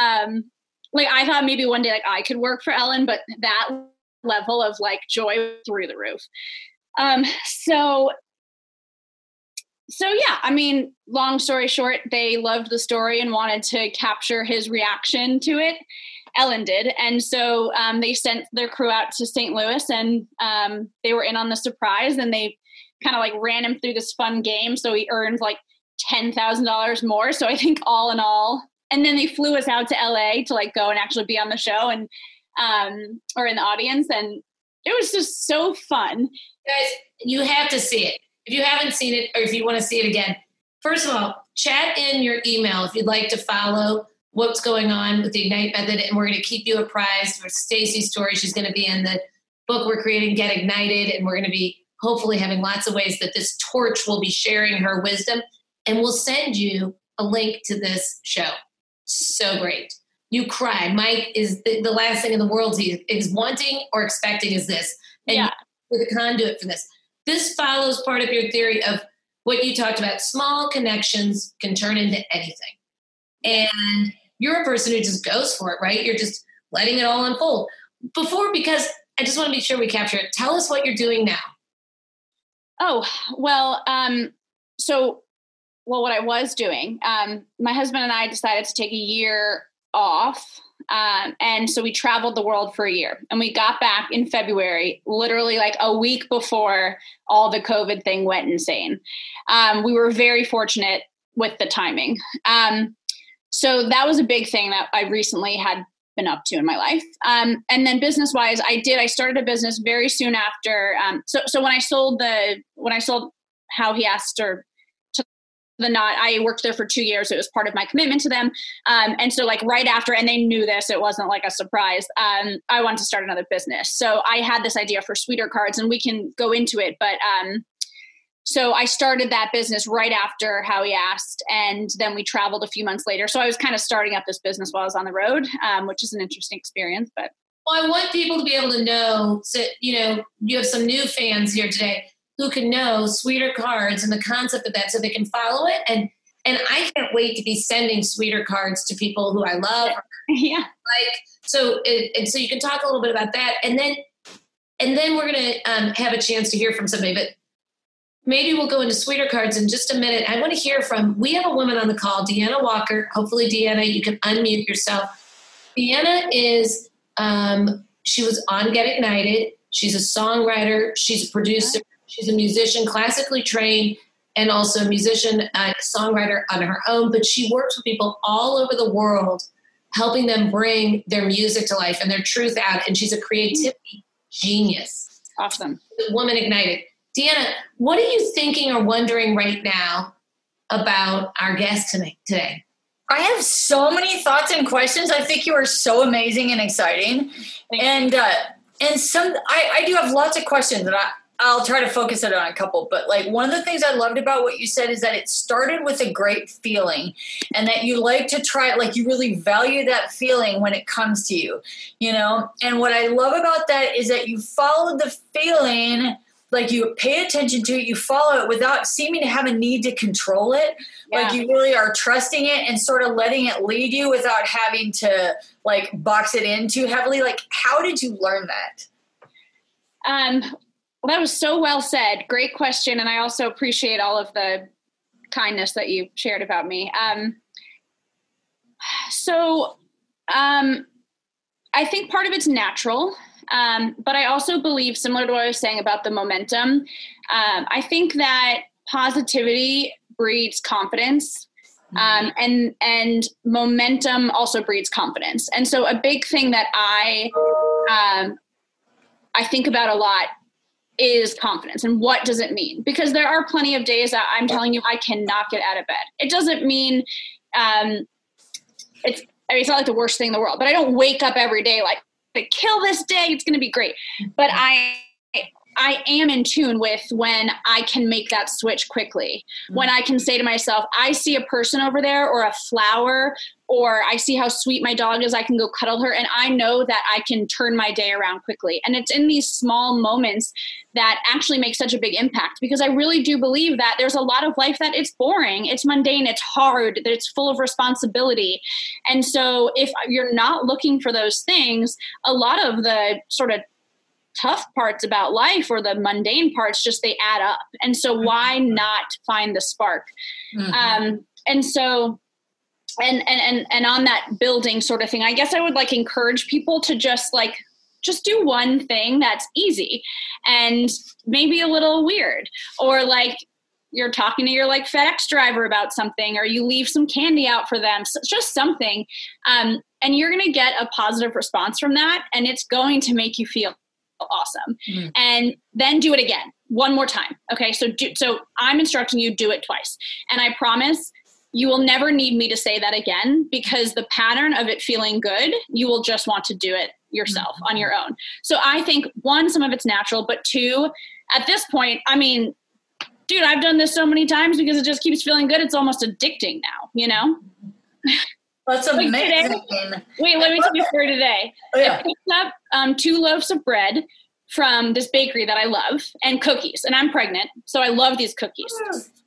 Um, like, I thought maybe one day, like, I could work for Ellen, but that level of like joy through the roof. Um, so so yeah i mean long story short they loved the story and wanted to capture his reaction to it ellen did. And so um, they sent their crew out to st louis and um, they were in on the surprise and they kind of like ran him through this fun game. So he earned like $10000 more. So i think all in all and then they flew us out to la to like go and actually be on the show and um, or in the audience. And it was just so fun. Guys you have to see it. If you haven't seen it or if you want to see it again, first of all, chat in your email if you'd like to follow what's going on with the Ignite method, and we're going to keep you apprised with Stacy's story. She's going to be in the book we're creating, Get Ignited, and we're going to be hopefully having lots of ways that this torch will be sharing her wisdom, and we'll send you a link to this show. So great. You cry. Mike is the, the last thing in the world he is wanting or expecting is this. And yeah. with a conduit for this. This follows part of your theory of what you talked about. Small connections can turn into anything. And you're a person who just goes for it, right? You're just letting it all unfold. Before, because I just want to be sure we capture it. Tell us what you're doing now. Oh, well, um, so, well, what I was doing, um, my husband and I decided to take a year off um, and so we traveled the world for a year and we got back in February, literally like a week before all the COVID thing went insane. Um, we were very fortunate with the timing. Um, so that was a big thing that I recently had been up to in my life. Um, and then business wise, I did, I started a business very soon after. Um, so, so when I sold the, when I sold how he asked or the knot i worked there for two years it was part of my commitment to them um, and so like right after and they knew this it wasn't like a surprise um, i wanted to start another business so i had this idea for sweeter cards and we can go into it but um, so i started that business right after How He Asked and then we traveled a few months later so i was kind of starting up this business while i was on the road um, which is an interesting experience but well i want people to be able to know so you know you have some new fans here today who can know sweeter cards and the concept of that so they can follow it and and I can't wait to be sending sweeter cards to people who I love. Yeah. Like so, it, and so you can talk a little bit about that, and then and then we're gonna um, have a chance to hear from somebody. But maybe we'll go into sweeter cards in just a minute. I want to hear from. We have a woman on the call, Deanna Walker. Hopefully, Deanna, you can unmute yourself. Deanna is um, she was on Get Ignited. She's a songwriter. She's a producer. She's a musician, classically trained, and also a musician, a songwriter on her own. But she works with people all over the world, helping them bring their music to life and their truth out. And she's a creativity genius. Awesome. The woman ignited. Deanna, what are you thinking or wondering right now about our guest today? I have so many thoughts and questions. I think you are so amazing and exciting, and uh, and some I, I do have lots of questions, and I, I'll try to focus it on a couple, but like one of the things I loved about what you said is that it started with a great feeling and that you like to try it, like you really value that feeling when it comes to you, you know? And what I love about that is that you followed the feeling, like you pay attention to it, you follow it without seeming to have a need to control it. Yeah. Like you really are trusting it and sort of letting it lead you without having to like box it in too heavily. Like, how did you learn that? Um, well, that was so well said. Great question. And I also appreciate all of the kindness that you shared about me. Um, so um, I think part of it's natural. Um, but I also believe, similar to what I was saying about the momentum, um, I think that positivity breeds confidence um, mm-hmm. and and momentum also breeds confidence. And so a big thing that i um, i think about a lot is confidence and what does it mean? Because there are plenty of days that i'm telling you i cannot get out of bed. It doesn't mean um, it's I mean, it's not like the worst thing in the world, but I don't wake up every day like to kill this day. It's going to be great. But mm-hmm. I I am in tune with when I can make that switch quickly. Mm-hmm. When I can say to myself, I see a person over there or a flower, or I see how sweet my dog is, I can go cuddle her, and I know that I can turn my day around quickly. And it's in these small moments that actually make such a big impact because I really do believe that there's a lot of life that it's boring, it's mundane, it's hard, that it's full of responsibility. And so if you're not looking for those things, a lot of the sort of tough parts about life or the mundane parts just they add up and so mm-hmm. why not find the spark mm-hmm. um, and so and, and and and on that building sort of thing i guess i would like encourage people to just like just do one thing that's easy and maybe a little weird or like you're talking to your like FedEx driver about something, or you leave some candy out for them, so just something, um, and you're going to get a positive response from that, and it's going to make you feel awesome. Mm-hmm. And then do it again one more time. Okay. So do, so I'm instructing you do it twice. And I promise you will never need me to say that again because the pattern of it feeling good, you will just want to do it yourself mm-hmm. on your own. So I think one, some of it's natural, but two, at this point, I mean, dude, I've done this so many times because it just keeps feeling good. It's almost addicting now, you know? That's amazing. Today, wait, let me tell you for today. Oh, yeah. I picked up um, two loaves of bread from this bakery that I love and cookies. And I'm pregnant, so I love these cookies.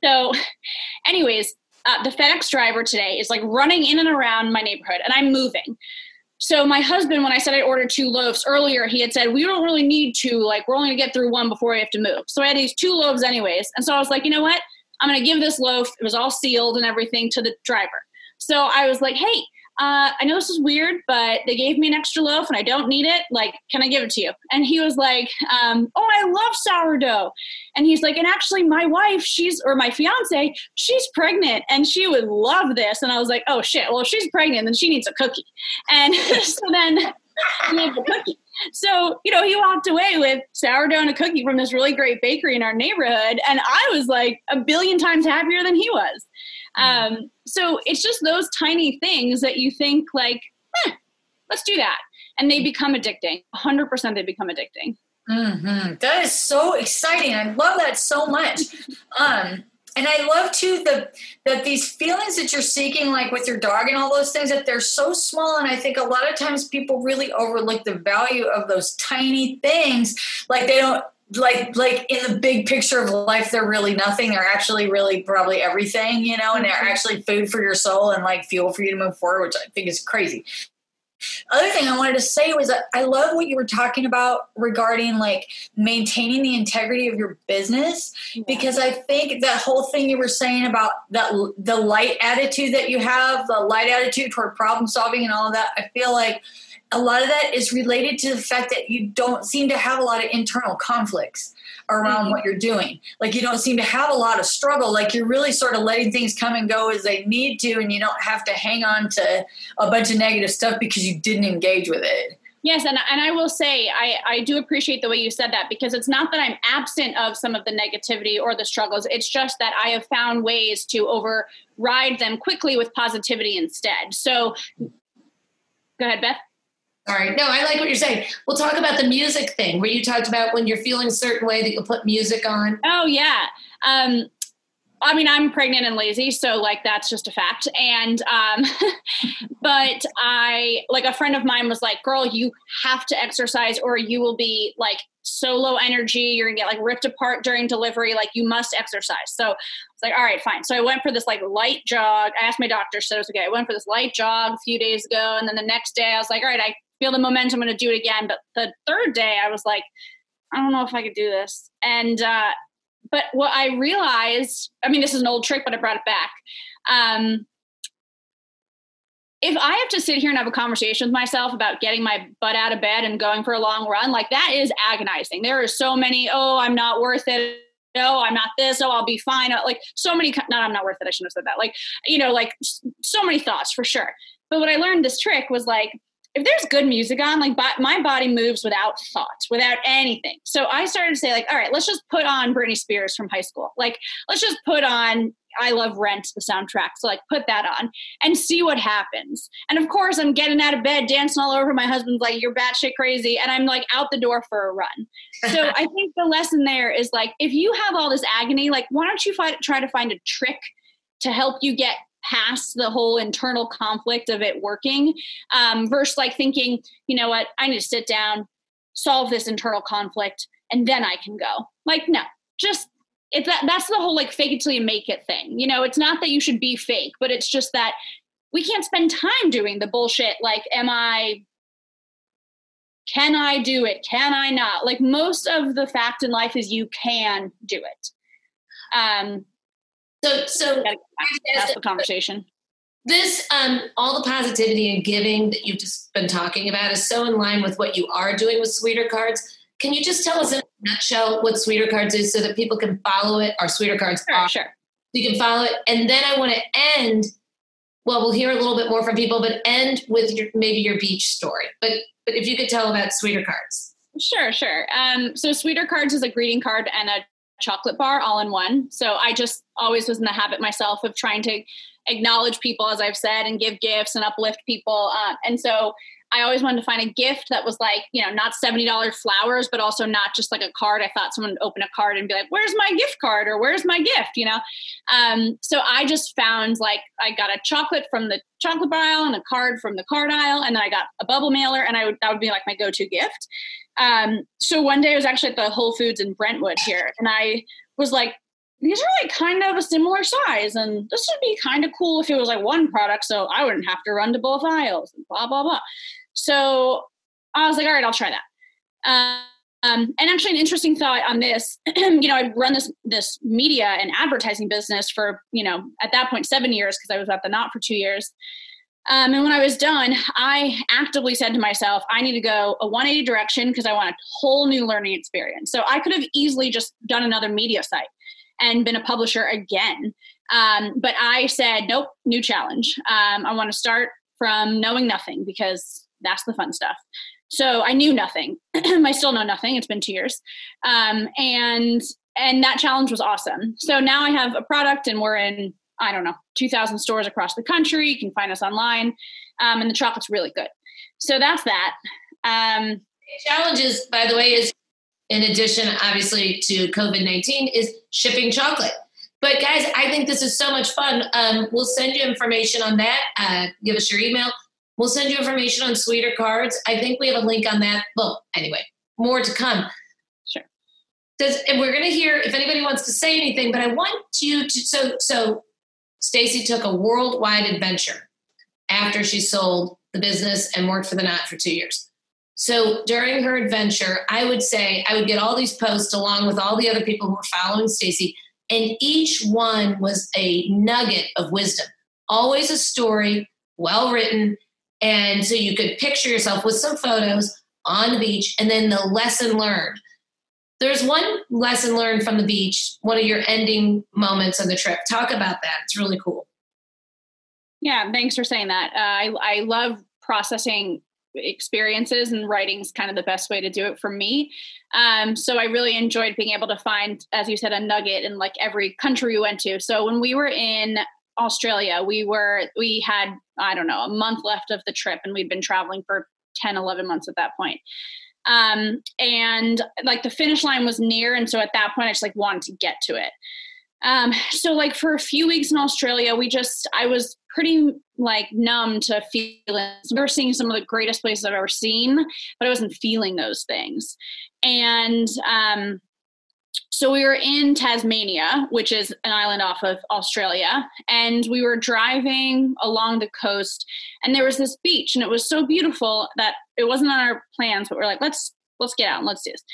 So, anyways, uh, the FedEx driver today is like running in and around my neighborhood, and I'm moving. So my husband, when I said I ordered two loaves earlier, he had said we don't really need two. Like we're only gonna get through one before we have to move. So I had these two loaves anyways, and so I was like, you know what? I'm gonna give this loaf. It was all sealed and everything to the driver. So I was like, hey, uh, I know this is weird, but they gave me an extra loaf and I don't need it. Like, can I give it to you? And he was like, um, oh, I love sourdough. And he's like, and actually, my wife, she's, or my fiance, she's pregnant and she would love this. And I was like, oh shit, well, if she's pregnant, then she needs a cookie. And so then he made the cookie. So, you know, he walked away with sourdough and a cookie from this really great bakery in our neighborhood. And I was like a billion times happier than he was. Mm-hmm. Um, so it's just those tiny things that you think like, eh, let's do that. And they become addicting. 100% they become addicting. Mm-hmm. That is so exciting. I love that so much. Um, and I love too the that these feelings that you're seeking, like with your dog and all those things, that they're so small. And I think a lot of times people really overlook the value of those tiny things. Like they don't like like in the big picture of life they're really nothing they're actually really probably everything you know and they're mm-hmm. actually food for your soul and like fuel for you to move forward which i think is crazy other thing i wanted to say was that i love what you were talking about regarding like maintaining the integrity of your business because i think that whole thing you were saying about that the light attitude that you have the light attitude toward problem solving and all of that i feel like a lot of that is related to the fact that you don't seem to have a lot of internal conflicts around what you're doing. Like you don't seem to have a lot of struggle. Like you're really sort of letting things come and go as they need to, and you don't have to hang on to a bunch of negative stuff because you didn't engage with it. Yes, and, and I will say I, I do appreciate the way you said that because it's not that I'm absent of some of the negativity or the struggles. It's just that I have found ways to override them quickly with positivity instead. So go ahead, Beth. All right. No, I like what you're saying. We'll talk about the music thing where you talked about when you're feeling a certain way that you'll put music on. Oh, yeah. Um, I mean, I'm pregnant and lazy, so like that's just a fact. And, um, but I, like a friend of mine was like, girl, you have to exercise or you will be like so low energy. You're gonna get like ripped apart during delivery. Like you must exercise. So it's like, all right, fine. So I went for this like light jog. I asked my doctor, so it was okay. I went for this light jog a few days ago. And then the next day I was like, all right, I feel the momentum. I'm going to do it again. But the third day, I was like, I don't know if I could do this. And, uh, but what I realized, I mean, this is an old trick, but I brought it back. Um, if I have to sit here and have a conversation with myself about getting my butt out of bed and going for a long run, like that is agonizing. There are so many, oh, I'm not worth it. no, I'm not this. Oh, I'll be fine. Like so many, no, I'm not worth it. I shouldn't have said that. Like, you know, like so many thoughts for sure. But what I learned this trick was like, if there's good music on, like my body moves without thought, without anything. So I started to say, like, all right, let's just put on Britney Spears from high school. Like, let's just put on I Love Rent, the soundtrack. So like put that on and see what happens. And of course, I'm getting out of bed, dancing all over. My husband's like, "You're batshit crazy," and I'm like out the door for a run. So I think the lesson there is like, if you have all this agony, like, why don't you find, try to find a trick to help you get past the whole internal conflict of it working um, versus like thinking, you know what, I need to sit down, solve this internal conflict, and then I can go. Like, no, just it's that that's the whole like fake it till you make it thing. You know, it's not that you should be fake, but it's just that we can't spend time doing the bullshit like, am I can I do it? Can I not? Like most of the fact in life is you can do it. Um, so, so that's the conversation. This, um, all the positivity and giving that you've just been talking about is so in line with what you are doing with Sweeter Cards. Can you just tell us in a nutshell what Sweeter Cards is so that people can follow it? Our Sweeter Cards sure, are. Sure. You can follow it. And then I want to end, well, we'll hear a little bit more from people, but end with your, maybe your beach story. But, but if you could tell about Sweeter Cards. Sure, sure. Um, so Sweeter Cards is a greeting card and a chocolate bar all in one. So I just always was in the habit myself of trying to acknowledge people, as I've said, and give gifts and uplift people. Uh, and so I always wanted to find a gift that was like, you know, not $70 flowers, but also not just like a card. I thought someone would open a card and be like, where's my gift card or where's my gift, you know? Um, so I just found like, I got a chocolate from the chocolate bar aisle and a card from the card aisle. And then I got a bubble mailer and I would, that would be like my go-to gift. Um, so one day I was actually at the Whole Foods in Brentwood here, and I was like, these are like kind of a similar size, and this would be kind of cool if it was like one product, so I wouldn't have to run to both aisles and blah blah blah. So I was like, all right, I'll try that. Um, and actually, an interesting thought on this, you know, I run this this media and advertising business for you know at that point seven years because I was at the Knot for two years. Um, and when I was done, I actively said to myself, I need to go a 180 direction because I want a whole new learning experience. So I could have easily just done another media site and been a publisher again. Um, but I said, nope, new challenge. Um, I want to start from knowing nothing because that's the fun stuff. So I knew nothing. I still know nothing. It's been two years. Um, and and that challenge was awesome. So now I have a product and we're in I don't know, 2,000 stores across the country. You can find us online. Um, and the chocolate's really good. So that's that. Um, Challenges, by the way, is in addition, obviously, to COVID 19, is shipping chocolate. But guys, I think this is so much fun. Um, we'll send you information on that. Uh, give us your email. We'll send you information on sweeter cards. I think we have a link on that. Well, anyway, more to come. Sure. Does and we're going to hear if anybody wants to say anything. But I want you to so so Stacy took a worldwide adventure after she sold the business and worked for the knot for two years. So during her adventure, I would say I would get all these posts along with all the other people who were following Stacy, and each one was a nugget of wisdom. Always a story, well written, and so you could picture yourself with some photos on the beach, and then the lesson learned. There's one lesson learned from the beach, one of your ending moments of the trip. Talk about that. It's really cool. Yeah, thanks for saying that. Uh, I, I love processing experiences and writing is kind of the best way to do it for me. Um, so I really enjoyed being able to find, as you said, a nugget in like every country we went to. So when we were in Australia, we were, we had, I don't know, a month left of the trip and we'd been traveling for 10, 11 months at that point. Um, and like the finish line was near. And so at that point, I just like wanted to get to it. Um, so like for a few weeks in Australia, we just, I was pretty like numb to feelings. We were seeing some of the greatest places I've ever seen, but I wasn't feeling those things. And, um, so we were in Tasmania, which is an island off of Australia, and we were driving along the coast, and there was this beach, and it was so beautiful that it wasn't on our plans, but we are like, let's let's get out and let's do this.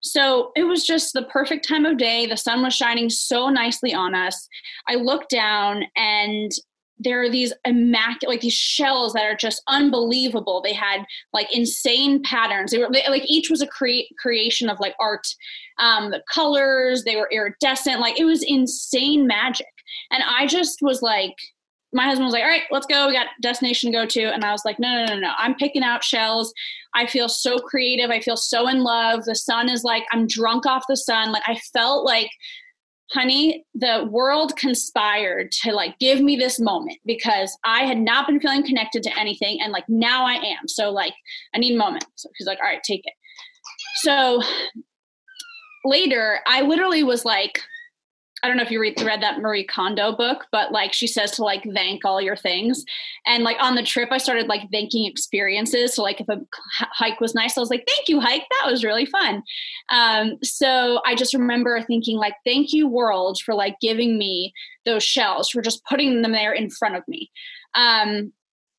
So it was just the perfect time of day. The sun was shining so nicely on us. I looked down and there are these immaculate like these shells that are just unbelievable they had like insane patterns they were they, like each was a cre- creation of like art um the colors they were iridescent like it was insane magic and i just was like my husband was like all right let's go we got destination to go to and i was like no no no no i'm picking out shells i feel so creative i feel so in love the sun is like i'm drunk off the sun like i felt like honey, the world conspired to like give me this moment because I had not been feeling connected to anything. And like now I am. So like I need a moment. So he's like, all right, take it. So later, I literally was like, I don't know if you read, read that Marie Kondo book, but like she says to like thank all your things. And like on the trip, I started like thanking experiences. So like if a hike was nice, I was like, thank you, hike. That was really fun. Um, so I just remember thinking like, thank you, world, for like giving me those shells, for just putting them there in front of me. Um,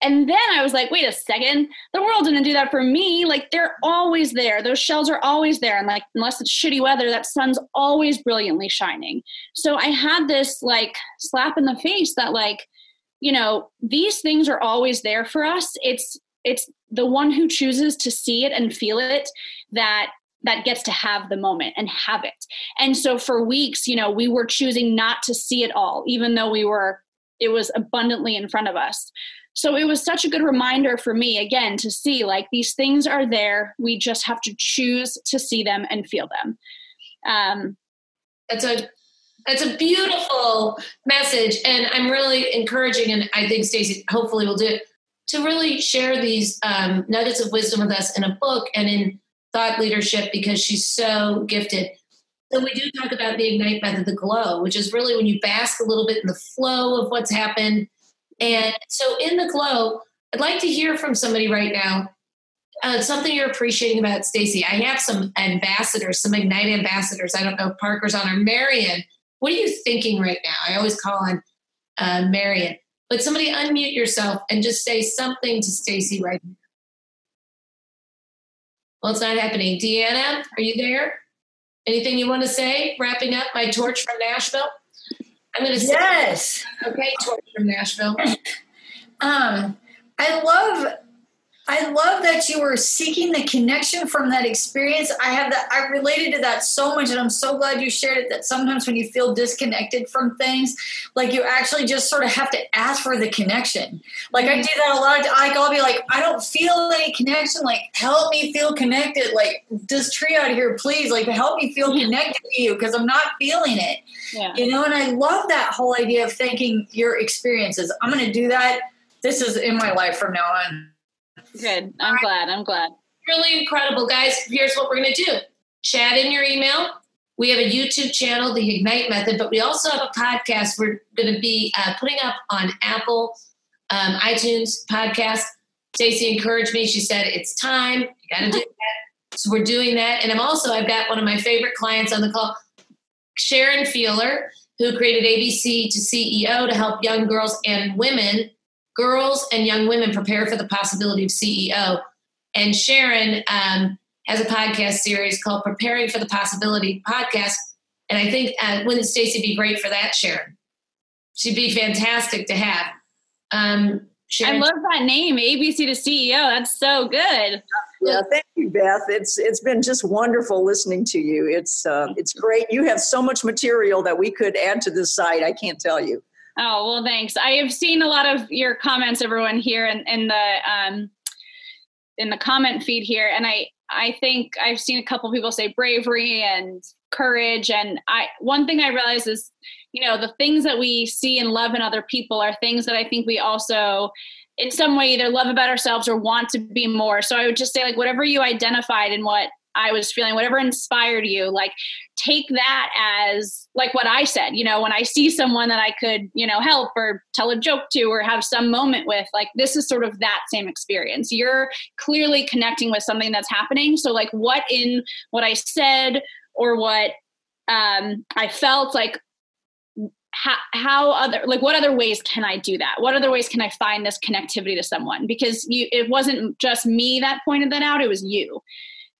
and then I was like, wait a second, the world didn't do that for me. Like they're always there. Those shells are always there. And like, unless it's shitty weather, that sun's always brilliantly shining. So I had this like slap in the face that like, you know, these things are always there for us. It's it's the one who chooses to see it and feel it that that gets to have the moment and have it. And so for weeks, you know, we were choosing not to see it all, even though we were it was abundantly in front of us. So it was such a good reminder for me, again, to see like these things are there. We just have to choose to see them and feel them. Um, that's a that's a beautiful message, and I'm really encouraging, and I think Stacy hopefully will do it to really share these um, nuggets of wisdom with us in a book and in thought leadership because she's so gifted. So we do talk about the ignite method, the glow, which is really when you bask a little bit in the flow of what's happened and so in the glow, I'd like to hear from somebody right now. Uh, something you're appreciating about Stacy. I have some ambassadors, some Ignite ambassadors. I don't know Parker's on or Marion. What are you thinking right now? I always call on uh, Marion. But somebody unmute yourself and just say something to Stacy right now. Well, it's not happening. Deanna, are you there? Anything you want to say? Wrapping up my torch from Nashville. I'm going to say yes. Okay, torch from Nashville. Um, I love I love that you were seeking the connection from that experience. I have that I related to that so much and I'm so glad you shared it that sometimes when you feel disconnected from things, like you actually just sort of have to ask for the connection. Like I mm-hmm. do that a lot. Like I'll be like, I don't feel any connection. Like help me feel connected. Like this tree out here, please. Like help me feel connected to you because I'm not feeling it. Yeah. You know, and I love that whole idea of thanking your experiences. I'm going to do that. This is in my life from now on. Good. I'm glad. I'm glad. Really incredible, guys. Here's what we're going to do chat in your email. We have a YouTube channel, The Ignite Method, but we also have a podcast we're going to be uh, putting up on Apple, um, iTunes podcast. Stacy encouraged me. She said, It's time. You got to do that. So we're doing that. And I'm also, I've got one of my favorite clients on the call, Sharon Feeler, who created ABC to CEO to help young girls and women girls and young women prepare for the possibility of CEO. And Sharon um, has a podcast series called Preparing for the Possibility Podcast. And I think, uh, wouldn't Stacy be great for that, Sharon? She'd be fantastic to have. Um, Sharon. I love that name, ABC to CEO. That's so good. Yeah, thank you, Beth. It's it's been just wonderful listening to you. It's uh, it's great. You have so much material that we could add to this site. I can't tell you. Oh well, thanks. I have seen a lot of your comments, everyone here, in, in the um, in the comment feed here, and I I think I've seen a couple people say bravery and courage, and I one thing I realize is, you know, the things that we see and love in other people are things that I think we also in some way either love about ourselves or want to be more. So I would just say like whatever you identified and what I was feeling, whatever inspired you, like take that as like what I said, you know, when I see someone that I could, you know, help or tell a joke to or have some moment with, like this is sort of that same experience. You're clearly connecting with something that's happening. So like what in what I said or what um I felt like how, how other like what other ways can i do that what other ways can i find this connectivity to someone because you it wasn't just me that pointed that out it was you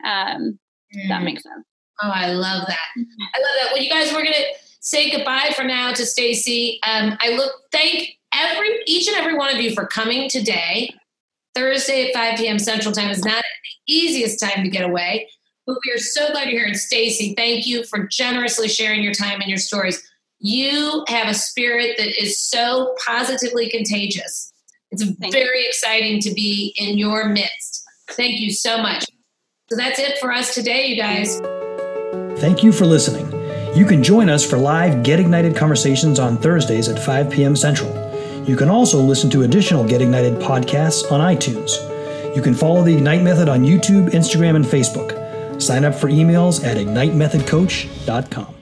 um, mm. That makes sense. Oh, I love that. I love that. Well, you guys, we're gonna say goodbye for now to Stacy. Um, I look thank every each and every one of you for coming today. Thursday at 5 p.m. Central Time is not the easiest time to get away, but we are so glad you're here. And Stacy, thank you for generously sharing your time and your stories. You have a spirit that is so positively contagious. It's Thank very you. exciting to be in your midst. Thank you so much. So that's it for us today, you guys. Thank you for listening. You can join us for live Get Ignited conversations on Thursdays at 5 p.m. Central. You can also listen to additional Get Ignited podcasts on iTunes. You can follow the Ignite Method on YouTube, Instagram, and Facebook. Sign up for emails at ignitemethodcoach.com.